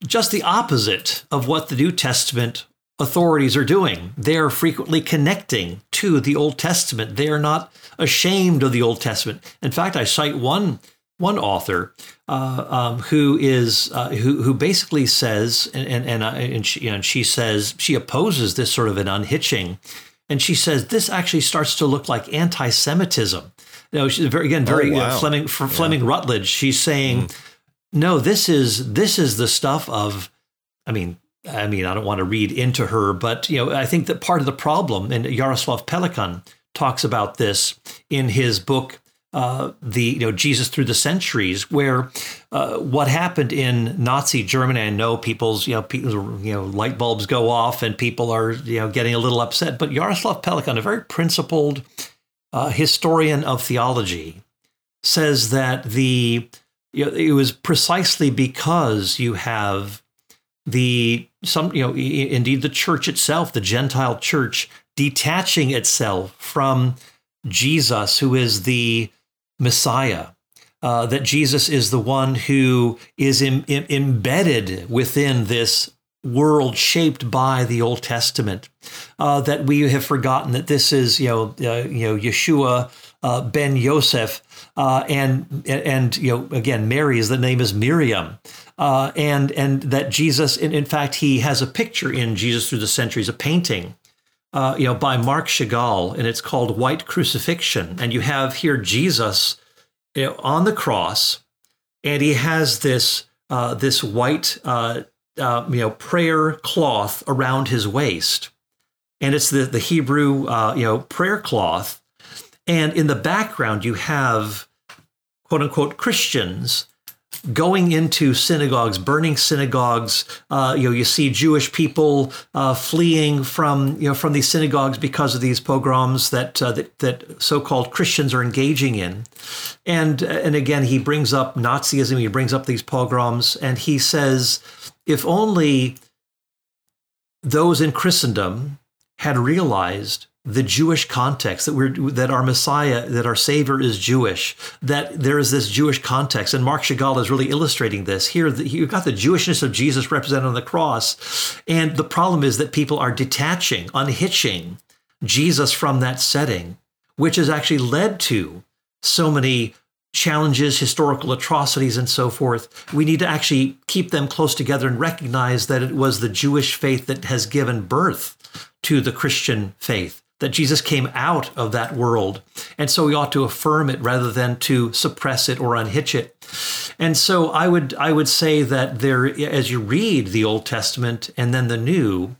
just the opposite of what the New Testament authorities are doing. They are frequently connecting to the Old Testament. They are not ashamed of the Old Testament. In fact, I cite one one author uh, um, who is uh, who who basically says and and and, uh, and she, you know, she says she opposes this sort of an unhitching, and she says this actually starts to look like anti-Semitism. Know, she's very again very oh, wow. Fleming yeah. Fleming Rutledge. She's saying, mm. no, this is this is the stuff of, I mean. I mean, I don't want to read into her, but you know, I think that part of the problem, and Jaroslav Pelikan talks about this in his book uh, the you know Jesus through the centuries, where uh, what happened in Nazi Germany. I know people's you know people, you know light bulbs go off and people are you know getting a little upset. But Jaroslav Pelikan, a very principled uh, historian of theology, says that the you know, it was precisely because you have the some you know indeed the church itself, the Gentile church, detaching itself from Jesus, who is the Messiah. Uh, that Jesus is the one who is Im- Im- embedded within this world shaped by the Old Testament. Uh, that we have forgotten that this is, you know, uh, you know, Yeshua uh, ben Yosef, uh, and and you know, again, Mary is the name is Miriam, uh, and and that Jesus, in, in fact, he has a picture in Jesus through the centuries, a painting uh, you know, by Marc Chagall, and it's called White Crucifixion. And you have here Jesus you know, on the cross, and he has this uh, this white uh, uh, you know prayer cloth around his waist, and it's the the Hebrew uh, you know prayer cloth, and in the background you have quote unquote Christians going into synagogues, burning synagogues. Uh, you know, you see Jewish people uh, fleeing from you know from these synagogues because of these pogroms that uh, that, that so-called Christians are engaging in. And and again, he brings up Nazism. He brings up these pogroms, and he says, if only those in Christendom had realized the Jewish context that we're that our Messiah, that our Savior is Jewish, that there is this Jewish context, and Marc Chagall is really illustrating this here. You've got the Jewishness of Jesus represented on the cross, and the problem is that people are detaching, unhitching Jesus from that setting, which has actually led to so many challenges, historical atrocities, and so forth. We need to actually keep them close together and recognize that it was the Jewish faith that has given birth to the Christian faith that Jesus came out of that world. And so we ought to affirm it rather than to suppress it or unhitch it. And so I would I would say that there as you read the Old Testament and then the New,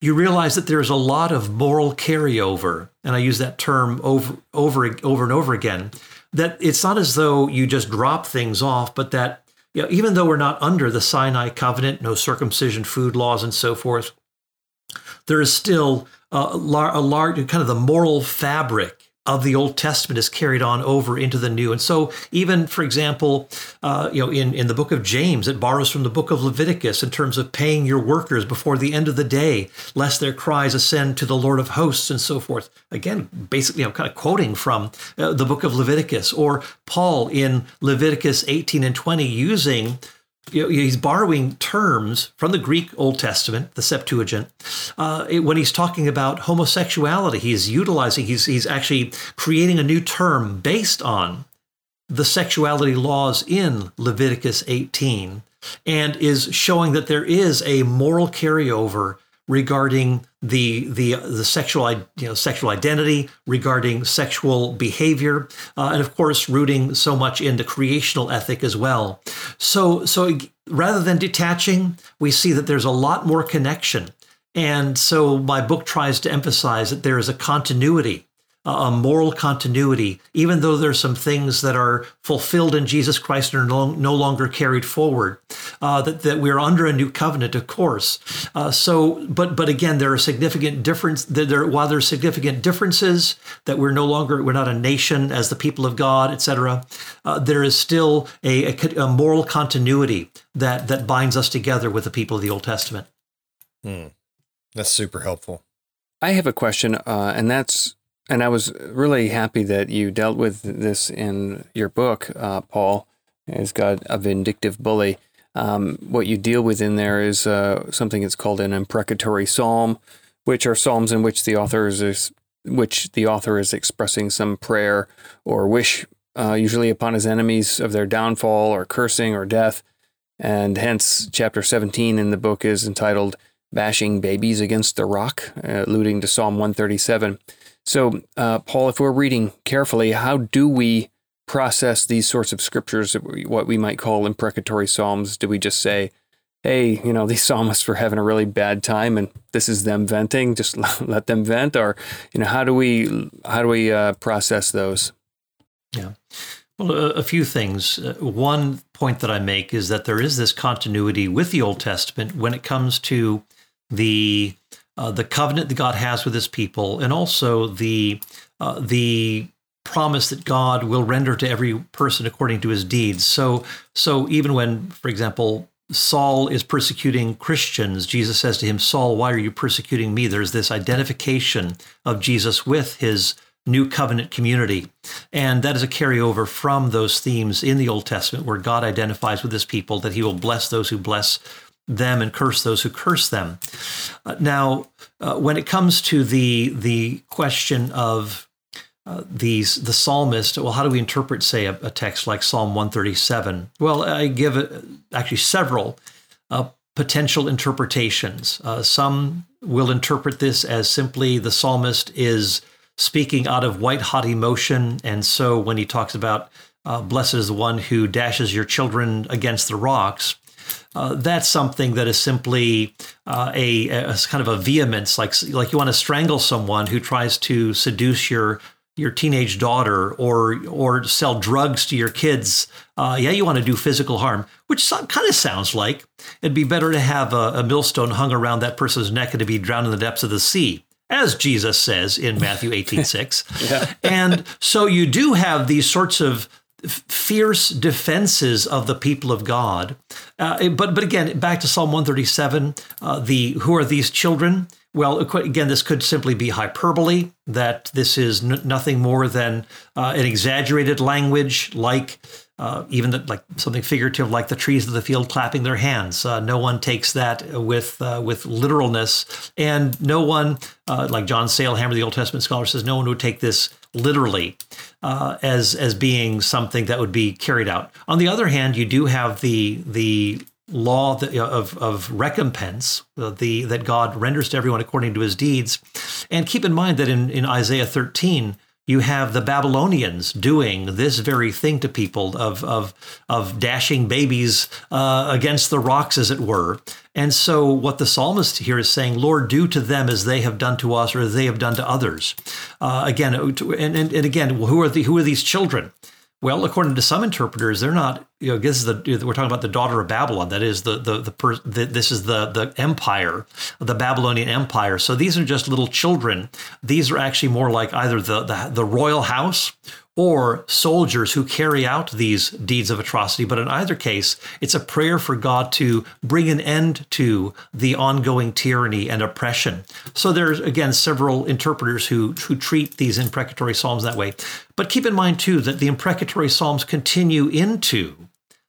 you realize that there's a lot of moral carryover. And I use that term over over over and over again. That it's not as though you just drop things off, but that you know, even though we're not under the Sinai covenant, no circumcision, food laws, and so forth, there is still a, lar- a large kind of the moral fabric of the Old Testament is carried on over into the New. And so, even for example, uh, you know, in, in the book of James, it borrows from the book of Leviticus in terms of paying your workers before the end of the day, lest their cries ascend to the Lord of hosts and so forth. Again, basically, I'm kind of quoting from uh, the book of Leviticus, or Paul in Leviticus 18 and 20, using you know, he's borrowing terms from the Greek Old Testament, the Septuagint, uh, when he's talking about homosexuality. He's utilizing, he's, he's actually creating a new term based on the sexuality laws in Leviticus 18 and is showing that there is a moral carryover regarding the the the sexual you know sexual identity, regarding sexual behavior, uh, and of course rooting so much in the creational ethic as well. So so rather than detaching, we see that there's a lot more connection, and so my book tries to emphasize that there is a continuity a moral continuity, even though there's some things that are fulfilled in Jesus Christ and are no, no longer carried forward. Uh, that, that we're under a new covenant, of course. Uh, so, but but again, there are significant difference. There, while there's significant differences that we're no longer we're not a nation as the people of God, etc. Uh, there is still a, a, a, moral continuity that that binds us together with the people of the Old Testament. Hmm. That's super helpful. I have a question, uh, and that's and I was really happy that you dealt with this in your book, uh, Paul. Is God a vindictive bully. Um, what you deal with in there is uh, something that's called an imprecatory psalm, which are psalms in which the author is which the author is expressing some prayer or wish, uh, usually upon his enemies of their downfall or cursing or death. And hence, chapter 17 in the book is entitled "Bashing Babies Against the Rock," uh, alluding to Psalm 137. So, uh, Paul, if we're reading carefully, how do we process these sorts of scriptures, what we might call imprecatory psalms? Do we just say, hey, you know, these psalmists were having a really bad time and this is them venting, just let them vent? Or, you know, how do we, how do we uh, process those? Yeah. Well, a, a few things. Uh, one point that I make is that there is this continuity with the Old Testament when it comes to the uh, the covenant that God has with His people, and also the uh, the promise that God will render to every person according to his deeds. So, so even when, for example, Saul is persecuting Christians, Jesus says to him, Saul, why are you persecuting me? There's this identification of Jesus with his new covenant community. And that is a carryover from those themes in the Old Testament where God identifies with his people that he will bless those who bless them and curse those who curse them. Uh, now, uh, when it comes to the the question of uh, these the psalmist, well, how do we interpret, say, a, a text like Psalm 137? Well, I give it, actually several uh, potential interpretations. Uh, some will interpret this as simply the psalmist is speaking out of white hot emotion, and so when he talks about uh, blessed is the one who dashes your children against the rocks uh, that's something that is simply uh, a, a, kind of a vehemence, like like you want to strangle someone who tries to seduce your your teenage daughter or or sell drugs to your kids. Uh, yeah, you want to do physical harm, which kind of sounds like it'd be better to have a, a millstone hung around that person's neck and to be drowned in the depths of the sea as Jesus says in Matthew 18 6. yeah. And so you do have these sorts of fierce defenses of the people of God. Uh, but but again, back to Psalm 137, uh, the who are these children? Well, again, this could simply be hyperbole. That this is n- nothing more than uh, an exaggerated language, like uh, even the, like something figurative, like the trees of the field clapping their hands. Uh, no one takes that with uh, with literalness, and no one, like John Sailhamer, the Old Testament scholar, says, no one would take this literally uh, as as being something that would be carried out. On the other hand, you do have the the law of of recompense uh, the that God renders to everyone according to his deeds. And keep in mind that in in Isaiah 13 you have the Babylonians doing this very thing to people of of of dashing babies uh, against the rocks, as it were. And so, what the psalmist here is saying, Lord, do to them as they have done to us, or as they have done to others. Uh, again, and, and, and again, who are the who are these children? Well, according to some interpreters, they're not. You know, this is the we're talking about the daughter of Babylon. That is the the the, per, the this is the the empire, the Babylonian empire. So these are just little children. These are actually more like either the the, the royal house or soldiers who carry out these deeds of atrocity. But in either case, it's a prayer for God to bring an end to the ongoing tyranny and oppression. So there's again several interpreters who who treat these imprecatory psalms that way. But keep in mind too that the imprecatory psalms continue into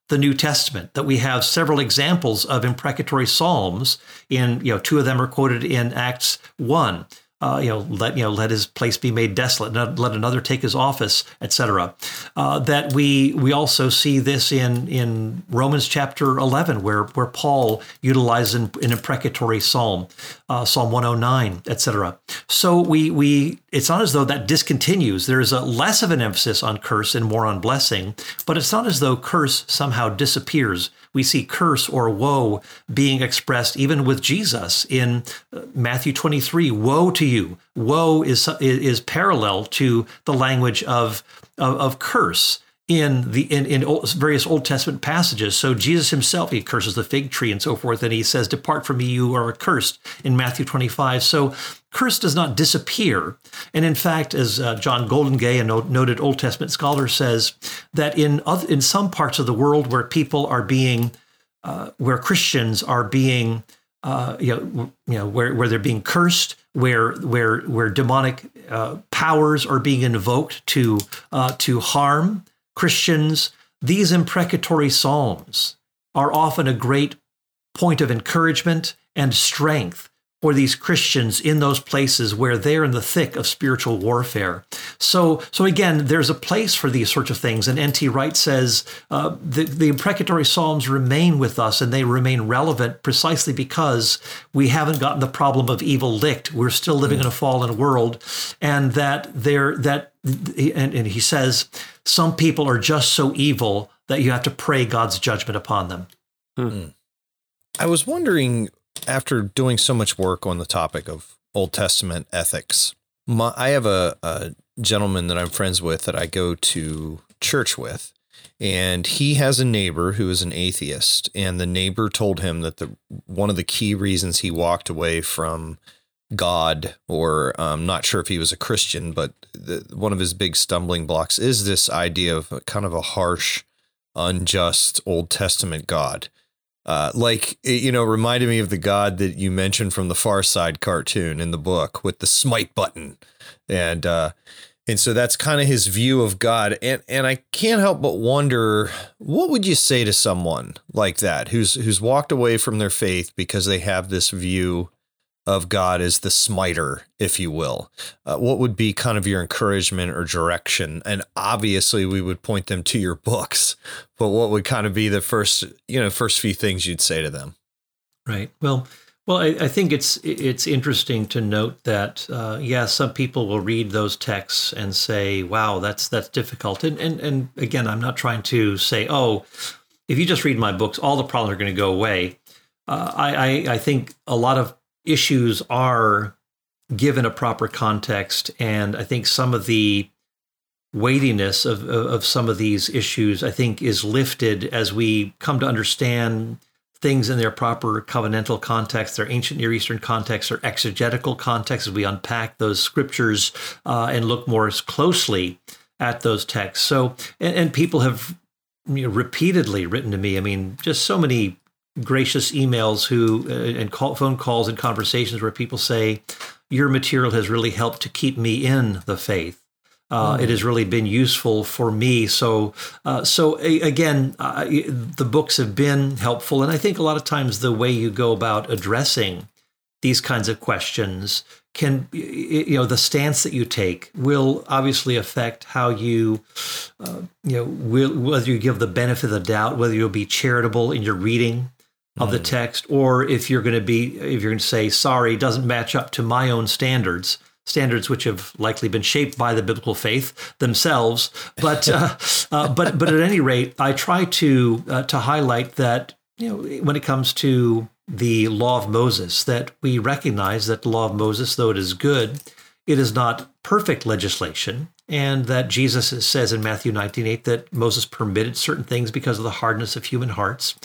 the New Testament, that we have several examples of imprecatory psalms in, you know, two of them are quoted in Acts 1 uh, you know, let you know, let his place be made desolate, let another take his office, etc. Uh, that we we also see this in in Romans chapter eleven, where where Paul utilizes an, an imprecatory psalm, uh, Psalm one hundred nine, etc. So we we it's not as though that discontinues. There is a less of an emphasis on curse and more on blessing, but it's not as though curse somehow disappears we see curse or woe being expressed even with Jesus in uh, Matthew 23. Woe to you! Woe is is parallel to the language of of, of curse in the in, in various Old Testament passages. So Jesus himself he curses the fig tree and so forth, and he says, "Depart from me, you are accursed." In Matthew 25. So curse does not disappear, and in fact, as uh, John Goldingay, a noted Old Testament scholar, says that in other, in some parts of the world where people are being uh, where Christians are being uh, you know, you know where, where they're being cursed, where where where demonic uh, powers are being invoked to uh, to harm Christians, these imprecatory psalms are often a great point of encouragement and strength for these Christians in those places where they're in the thick of spiritual warfare. So, so again, there's a place for these sorts of things. And N.T. Wright says uh, the, the imprecatory psalms remain with us and they remain relevant precisely because we haven't gotten the problem of evil licked. We're still living mm. in a fallen world, and that there that and, and he says some people are just so evil that you have to pray God's judgment upon them. Mm. I was wondering after doing so much work on the topic of Old Testament ethics, my, I have a, a gentleman that I'm friends with that I go to church with, and he has a neighbor who is an atheist, and the neighbor told him that the one of the key reasons he walked away from God, or I'm um, not sure if he was a Christian, but the, one of his big stumbling blocks is this idea of kind of a harsh, unjust Old Testament God uh, like you know, reminded me of the god that you mentioned from the Far Side cartoon in the book with the smite button, and uh, and so that's kind of his view of God. And and I can't help but wonder, what would you say to someone like that who's who's walked away from their faith because they have this view of God as the smiter, if you will. Uh, what would be kind of your encouragement or direction? And obviously, we would point them to your books, but what would kind of be the first, you know, first few things you'd say to them? Right. Well, well, I, I think it's it's interesting to note that uh, yeah, some people will read those texts and say, "Wow, that's that's difficult." And and and again, I'm not trying to say, "Oh, if you just read my books, all the problems are going to go away." Uh, I, I I think a lot of issues are given a proper context. And I think some of the weightiness of, of, of some of these issues, I think, is lifted as we come to understand things in their proper covenantal context, their ancient Near Eastern context, their exegetical context, as we unpack those scriptures uh, and look more closely at those texts. So, and, and people have you know, repeatedly written to me. I mean, just so many gracious emails who uh, and call, phone calls and conversations where people say your material has really helped to keep me in the faith. Uh, mm. It has really been useful for me. So, uh, so a, again, uh, the books have been helpful, and I think a lot of times the way you go about addressing these kinds of questions can, you know, the stance that you take will obviously affect how you, uh, you know, will, whether you give the benefit of the doubt, whether you'll be charitable in your reading of the text, or if you're going to be, if you're going to say, sorry, doesn't match up to my own standards, standards which have likely been shaped by the biblical faith themselves. But, uh, uh, but, but at any rate, I try to uh, to highlight that you know when it comes to the law of Moses, that we recognize that the law of Moses, though it is good, it is not perfect legislation and that Jesus says in Matthew 19:8 that Moses permitted certain things because of the hardness of human hearts.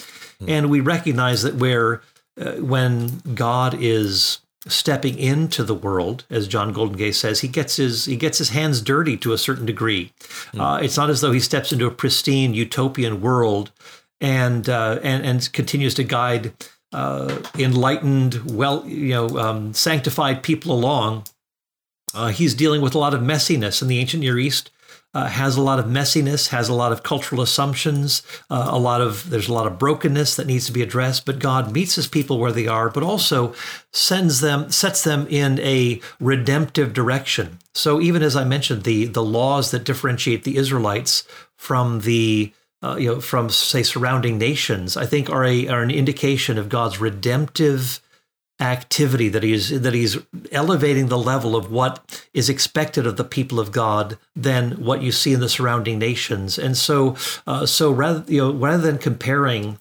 Mm. And we recognize that where uh, when God is stepping into the world, as John Goldingay says, he gets his he gets his hands dirty to a certain degree. Mm. Uh, it's not as though he steps into a pristine utopian world and uh, and and continues to guide uh, enlightened, well, you know, um, sanctified people along. Uh, he's dealing with a lot of messiness in the ancient Near East uh, has a lot of messiness, has a lot of cultural assumptions, uh, a lot of there's a lot of brokenness that needs to be addressed. But God meets His people where they are, but also sends them, sets them in a redemptive direction. So even as I mentioned, the the laws that differentiate the Israelites from the uh, you know from say surrounding nations, I think are a are an indication of God's redemptive activity that he's that he's elevating the level of what is expected of the people of God than what you see in the surrounding nations. And so, uh, so rather you know rather than comparing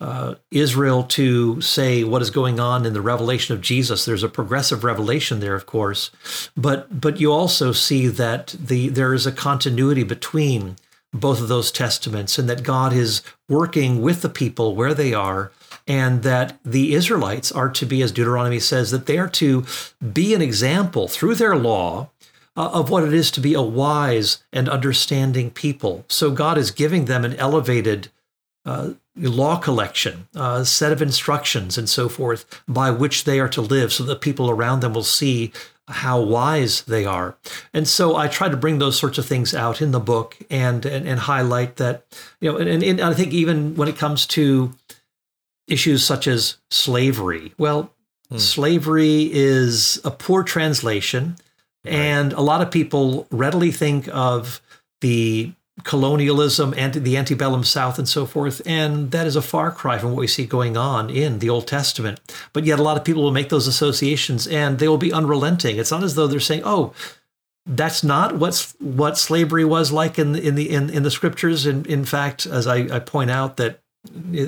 uh, Israel to say what is going on in the revelation of Jesus. There's a progressive revelation there, of course, but but you also see that the there is a continuity between both of those testaments, and that God is working with the people where they are, and that the Israelites are to be, as Deuteronomy says, that they are to be an example through their law uh, of what it is to be a wise and understanding people. So God is giving them an elevated uh, law collection, a uh, set of instructions, and so forth by which they are to live, so that people around them will see how wise they are. And so I try to bring those sorts of things out in the book and and, and highlight that, you know, and, and I think even when it comes to issues such as slavery, well, hmm. slavery is a poor translation. Right. And a lot of people readily think of the colonialism and the antebellum South and so forth. And that is a far cry from what we see going on in the Old Testament. But yet, a lot of people will make those associations and they will be unrelenting. It's not as though they're saying, oh, that's not what's what slavery was like in the in the in, in the scriptures. And in, in fact, as I, I point out, that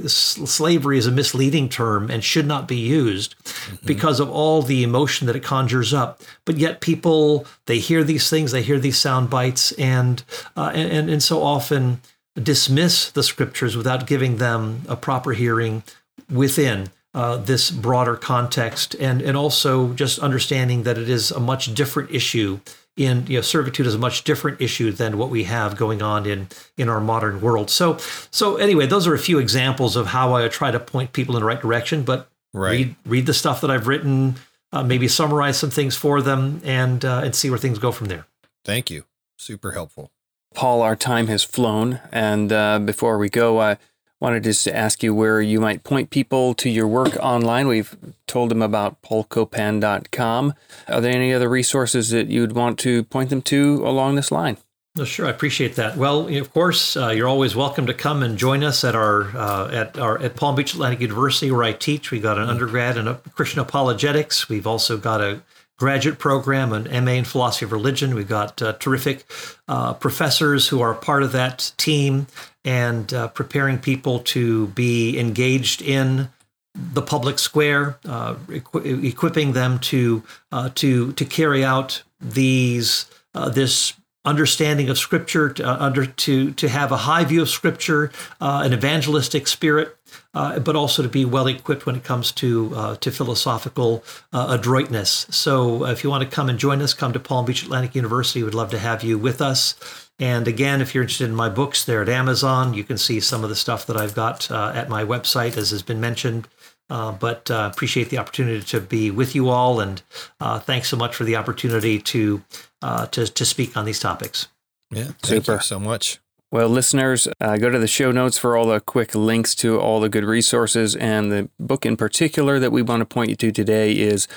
slavery is a misleading term and should not be used mm-hmm. because of all the emotion that it conjures up. But yet, people they hear these things, they hear these sound bites, and uh, and and so often dismiss the scriptures without giving them a proper hearing within uh, this broader context, and and also just understanding that it is a much different issue in you know servitude is a much different issue than what we have going on in in our modern world. So so anyway, those are a few examples of how I try to point people in the right direction. But right. read read the stuff that I've written, uh, maybe summarize some things for them, and uh, and see where things go from there. Thank you, super helpful. Paul, our time has flown, and uh, before we go, I wanted just to ask you where you might point people to your work online. We've told them about paulcopan.com. Are there any other resources that you'd want to point them to along this line? Oh, sure, I appreciate that. Well, of course, uh, you're always welcome to come and join us at our uh, at our at Palm Beach Atlantic University, where I teach. We got an undergrad in Christian apologetics. We've also got a graduate program, an MA in philosophy of religion. We've got uh, terrific uh, professors who are part of that team and uh, preparing people to be engaged in the public square, uh, equi- equipping them to uh, to to carry out these uh, this understanding of Scripture, to, under to to have a high view of Scripture, an evangelistic spirit, uh, but also to be well equipped when it comes to uh, to philosophical uh, adroitness. So, if you want to come and join us, come to Palm Beach Atlantic University. We'd love to have you with us. And again, if you're interested in my books, they're at Amazon. You can see some of the stuff that I've got uh, at my website, as has been mentioned. Uh, but uh, appreciate the opportunity to be with you all, and thanks so much for the opportunity to to to speak on these topics. Yeah, thank Super. you so much. Well, listeners, uh, go to the show notes for all the quick links to all the good resources. And the book in particular that we want to point you to today is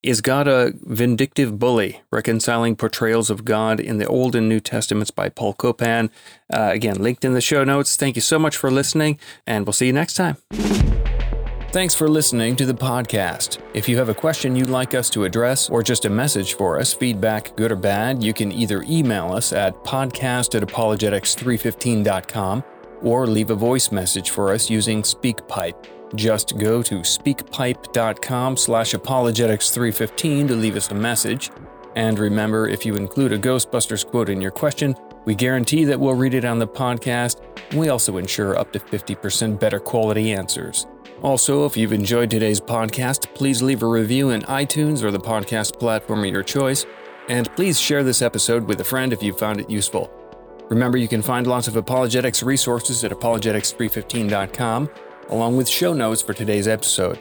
Is God a Vindictive Bully? Reconciling Portrayals of God in the Old and New Testaments by Paul Copan. Uh, again, linked in the show notes. Thank you so much for listening, and we'll see you next time. Thanks for listening to the podcast. If you have a question you'd like us to address or just a message for us, feedback, good or bad, you can either email us at podcast at apologetics315.com or leave a voice message for us using SpeakPipe. Just go to speakpipe.com slash apologetics315 to leave us a message. And remember, if you include a Ghostbusters quote in your question, we guarantee that we'll read it on the podcast, we also ensure up to 50% better quality answers. Also, if you've enjoyed today's podcast, please leave a review in iTunes or the podcast platform of your choice, and please share this episode with a friend if you found it useful. Remember, you can find lots of apologetics resources at apologetics315.com, along with show notes for today's episode.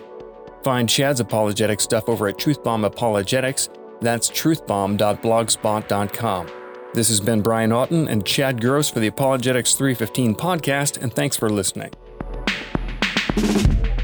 Find Chad's apologetic stuff over at Truthbomb Apologetics. That's truthbomb.blogspot.com. This has been Brian Auten and Chad Gross for the Apologetics 315 podcast, and thanks for listening. Thank you.